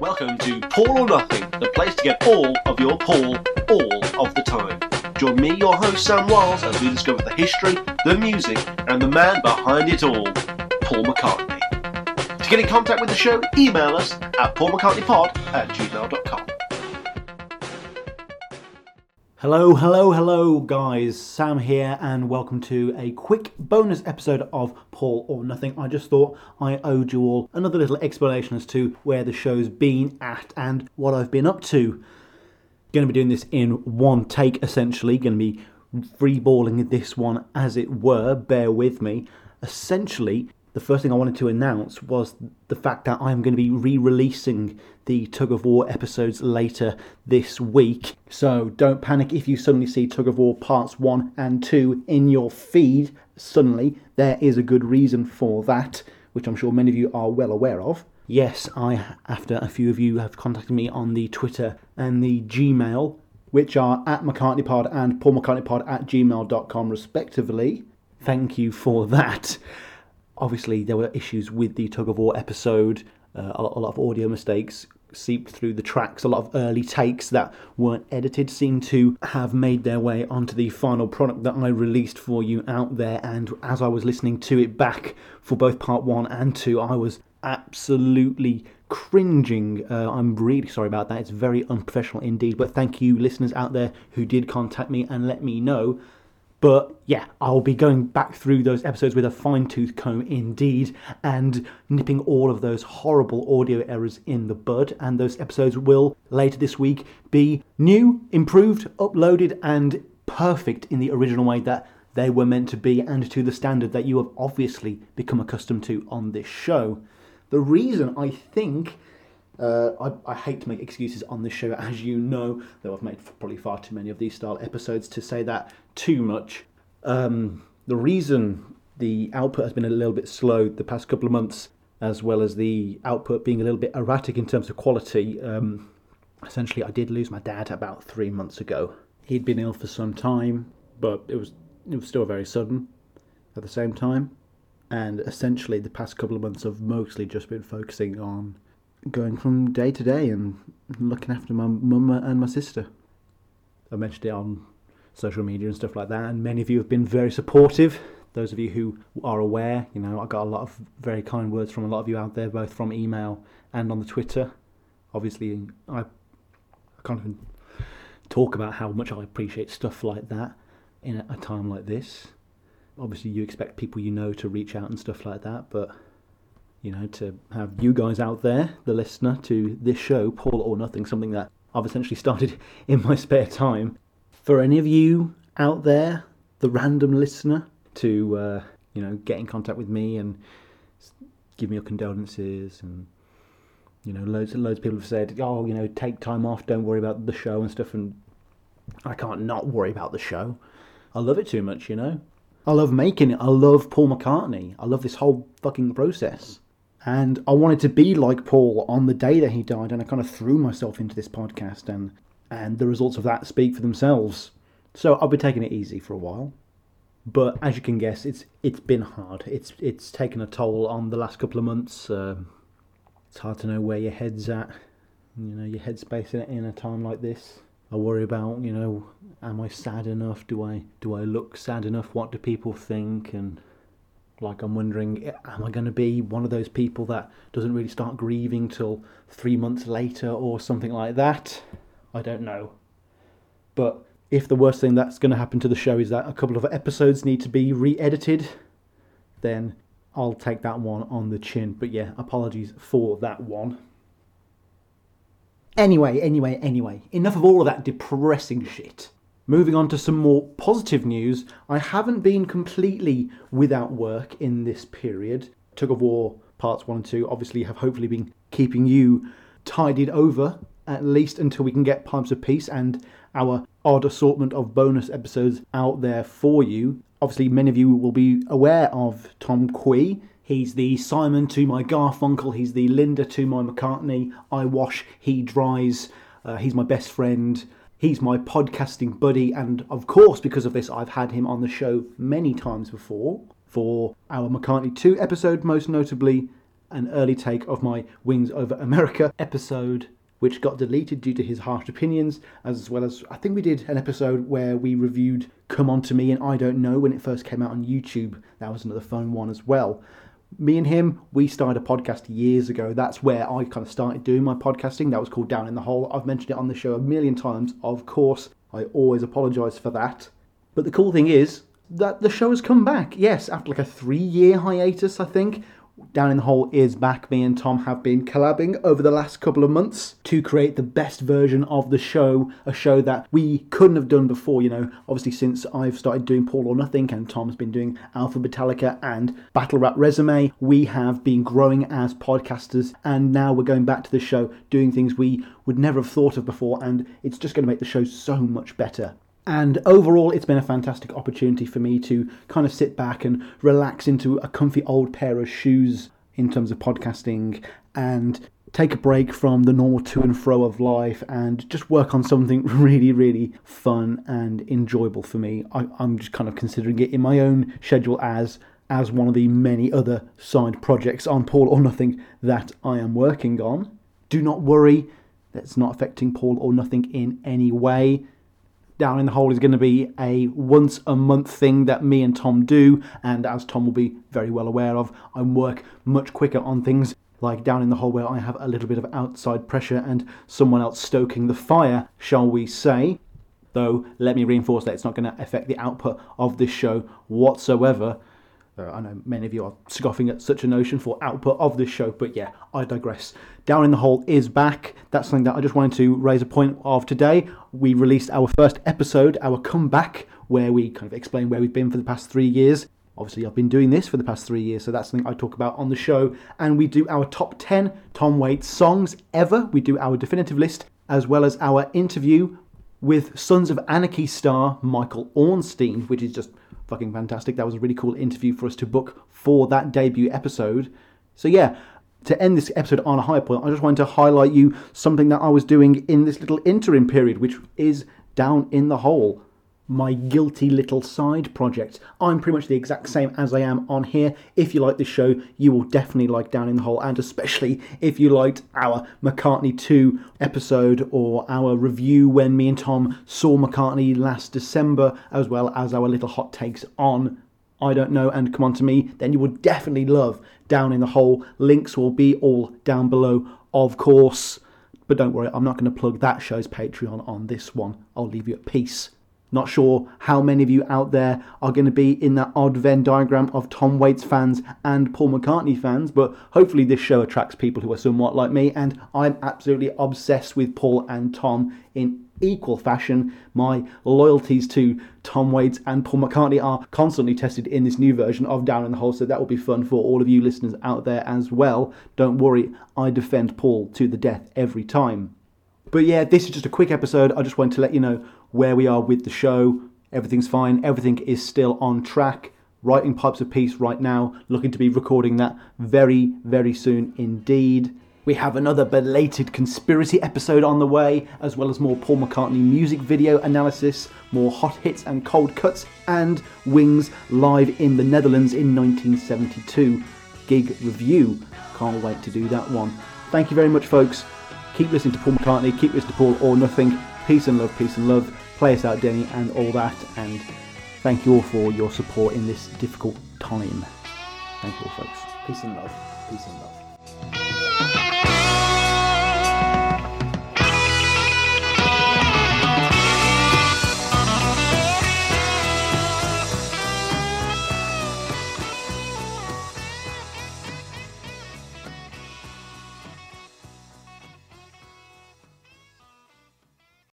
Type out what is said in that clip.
Welcome to Paul or Nothing, the place to get all of your Paul all of the time. Join me, your host Sam Wiles, as we discover the history, the music, and the man behind it all, Paul McCartney. To get in contact with the show, email us at paulmccartneypod at gmail.com. Hello, hello, hello, guys. Sam here, and welcome to a quick bonus episode of Paul or Nothing. I just thought I owed you all another little explanation as to where the show's been at and what I've been up to. Going to be doing this in one take, essentially. Going to be freeballing this one, as it were. Bear with me. Essentially, the first thing I wanted to announce was the fact that I'm going to be re releasing the Tug of War episodes later this week. So don't panic if you suddenly see Tug of War parts 1 and 2 in your feed. Suddenly, there is a good reason for that, which I'm sure many of you are well aware of. Yes, I, after a few of you have contacted me on the Twitter and the Gmail, which are at McCartneyPod and PaulMcCartneyPod at gmail.com, respectively. Thank you for that obviously there were issues with the tug of war episode uh, a, lot, of audio mistakes seeped through the tracks a lot of early takes that weren't edited seem to have made their way onto the final product that i released for you out there and as i was listening to it back for both part one and two i was absolutely cringing. Uh, I'm really sorry about that. It's very unprofessional indeed. But thank you, listeners out there who did contact me and let me know but yeah, I'll be going back through those episodes with a fine tooth comb indeed and nipping all of those horrible audio errors in the bud. And those episodes will later this week be new, improved, uploaded, and perfect in the original way that they were meant to be and to the standard that you have obviously become accustomed to on this show. The reason I think uh, I, I, hate to make excuses on this show, as you know, though I've made probably far too many of these style episodes to say that too much. Um, the reason the output has been a little bit slow the past couple of months, as well as the output being a little bit erratic in terms of quality, um, essentially, I did lose my dad about three months ago. He'd been ill for some time, but it was it was still very sudden at the same time. And essentially, the past couple of months have mostly just been focusing on going from day to day and looking after my mum and my sister. I mentioned it on social media and stuff like that, and many of you have been very supportive. Those of you who are aware, you know, I got a lot of very kind words from a lot of you out there, both from email and on the Twitter. Obviously, I, can't even talk about how much I appreciate stuff like that in a time like this. Obviously, you expect people you know to reach out and stuff like that, but you know, to have you guys out there, the listener to this show, Paul or Nothing, something that I've essentially started in my spare time. For any of you out there, the random listener, to uh, you know get in contact with me and give me your condolences and you know loads and loads of people have said oh you know take time off don't worry about the show and stuff and I can't not worry about the show. I love it too much you know? I love making it. I love Paul McCartney. I love this whole fucking process and I wanted to be like Paul on the day that he died, and I kind of threw myself into this podcast, and and the results of that speak for themselves. So I'll be taking it easy for a while, but as you can guess, it's it's been hard. It's it's taken a toll on the last couple of months. Uh, it's hard to know where your head's at, you know, your headspace in, in a time like this. I worry about, you know, am I sad enough? Do I do I look sad enough? What do people think? And like, I'm wondering, eh, am I going to be one of those people that doesn't really start grieving till three months later or something like that? I don't know. But if the worst thing that's going to happen to the show is that a couple of episodes need to be re edited, then I'll take that one on the chin. But yeah, apologies for that one. Anyway, anyway, anyway, enough of all of that depressing shit. Moving on to some more positive news, I haven't been completely without work in this period. Tug of War parts 1 and 2 obviously have hopefully been keeping you tidied over at least until we can get Pipes of Peace and our odd assortment of bonus episodes out there for you. Obviously, many of you will be aware of Tom Quee. He's the Simon to my Garfunkel, he's the Linda to my McCartney. I wash, he dries, uh, he's my best friend. He's my podcasting buddy, and of course, because of this, I've had him on the show many times before for our McCartney 2 episode, most notably, an early take of my Wings Over America episode, which got deleted due to his harsh opinions, as well as I think we did an episode where we reviewed Come On To Me and I Don't Know when it first came out on YouTube. That was another fun one as well. Me and him, we started a podcast years ago. That's where I kind of started doing my podcasting. That was called Down in the Hole. I've mentioned it on the show a million times, of course. I always apologise for that. But the cool thing is that the show has come back. Yes, after like a three year hiatus, I think. Down in the Hole is back. Me and Tom have been collabing over the last couple of months to create the best version of the show, a show that we couldn't have done before. You know, obviously, since I've started doing Paul or Nothing and Tom's been doing Alpha Metallica and Battle Rap Resume, we have been growing as podcasters, and now we're going back to the show doing things we would never have thought of before, and it's just going to make the show so much better. And overall, it's been a fantastic opportunity for me to kind of sit back and relax into a comfy old pair of shoes in terms of podcasting and take a break from the normal to and fro of life and just work on something really, really fun and enjoyable for me. I, am just kind of considering it in my own schedule as as one of the many other side projects on Paul or Nothing that I am working on. Do not worry, that's not affecting Paul or Nothing in any way down in the hole is going to be a once a month thing that me and Tom do, and as Tom will be very well aware of, I work much quicker on things like down in the hole where I have a little bit of outside pressure and someone else stoking the fire, shall we say. Though, let me reinforce that it's not going to affect the output of this show whatsoever. Uh, I know many of you are scoffing at such a notion for output of this show, but yeah, I digress. Down in the Hole is back. That's something that I just wanted to raise a point of today. We released our first episode, our comeback, where we kind of explain where we've been for the past three years. Obviously, I've been doing this for the past three years, so that's something I talk about on the show. And we do our top 10 Tom Waits songs ever. We do our definitive list, as well as our interview with Sons of Anarchy star Michael Ornstein, which is just fucking fantastic. That was a really cool interview for us to book for that debut episode. So, yeah, to end this episode on a high point, I just wanted to highlight you something that I was doing in this little interim period, which is down in the hole my guilty little side project. I'm pretty much the exact same as I am on here. If you like this show, you will definitely like Down in the Hole, and especially if you liked our McCartney 2 episode or our review when me and Tom saw McCartney last December, as well as our little hot takes on I Don't Know and Come On To Me, then you will definitely love Down in the Hole. Links will be all down below, of course. But don't worry, I'm not going to plug that show's Patreon on this one. I'll leave you at peace. Not sure how many of you out there are going to be in that odd Venn diagram of Tom Waits fans and Paul McCartney fans, but hopefully this show attracts people who are somewhat like me, and I'm absolutely obsessed with Paul and Tom in equal fashion. My loyalties to Tom Waits and Paul McCartney are constantly tested in this new version of Down in the Hole, so that will be fun for all of you listeners out there as well. Don't worry, I defend Paul to the death every time. But yeah, this is just a quick episode. I just wanted to let you know where we are with the show. Everything's fine. Everything is still on track. Writing Pipes of Peace right now. Looking to be recording that very, very soon indeed. We have another belated conspiracy episode on the way, as well as more Paul McCartney music video analysis, more hot hits and cold cuts, and Wings live in the Netherlands in 1972 gig review. Can't wait to do that one. Thank you very much, folks. Keep listening to Paul McCartney, keep listening to Paul or Nothing. Peace and love, peace and love. Play us out, Denny, and all that. And thank you all for your support in this difficult time. Thank you all, folks. Peace and love. Peace and love.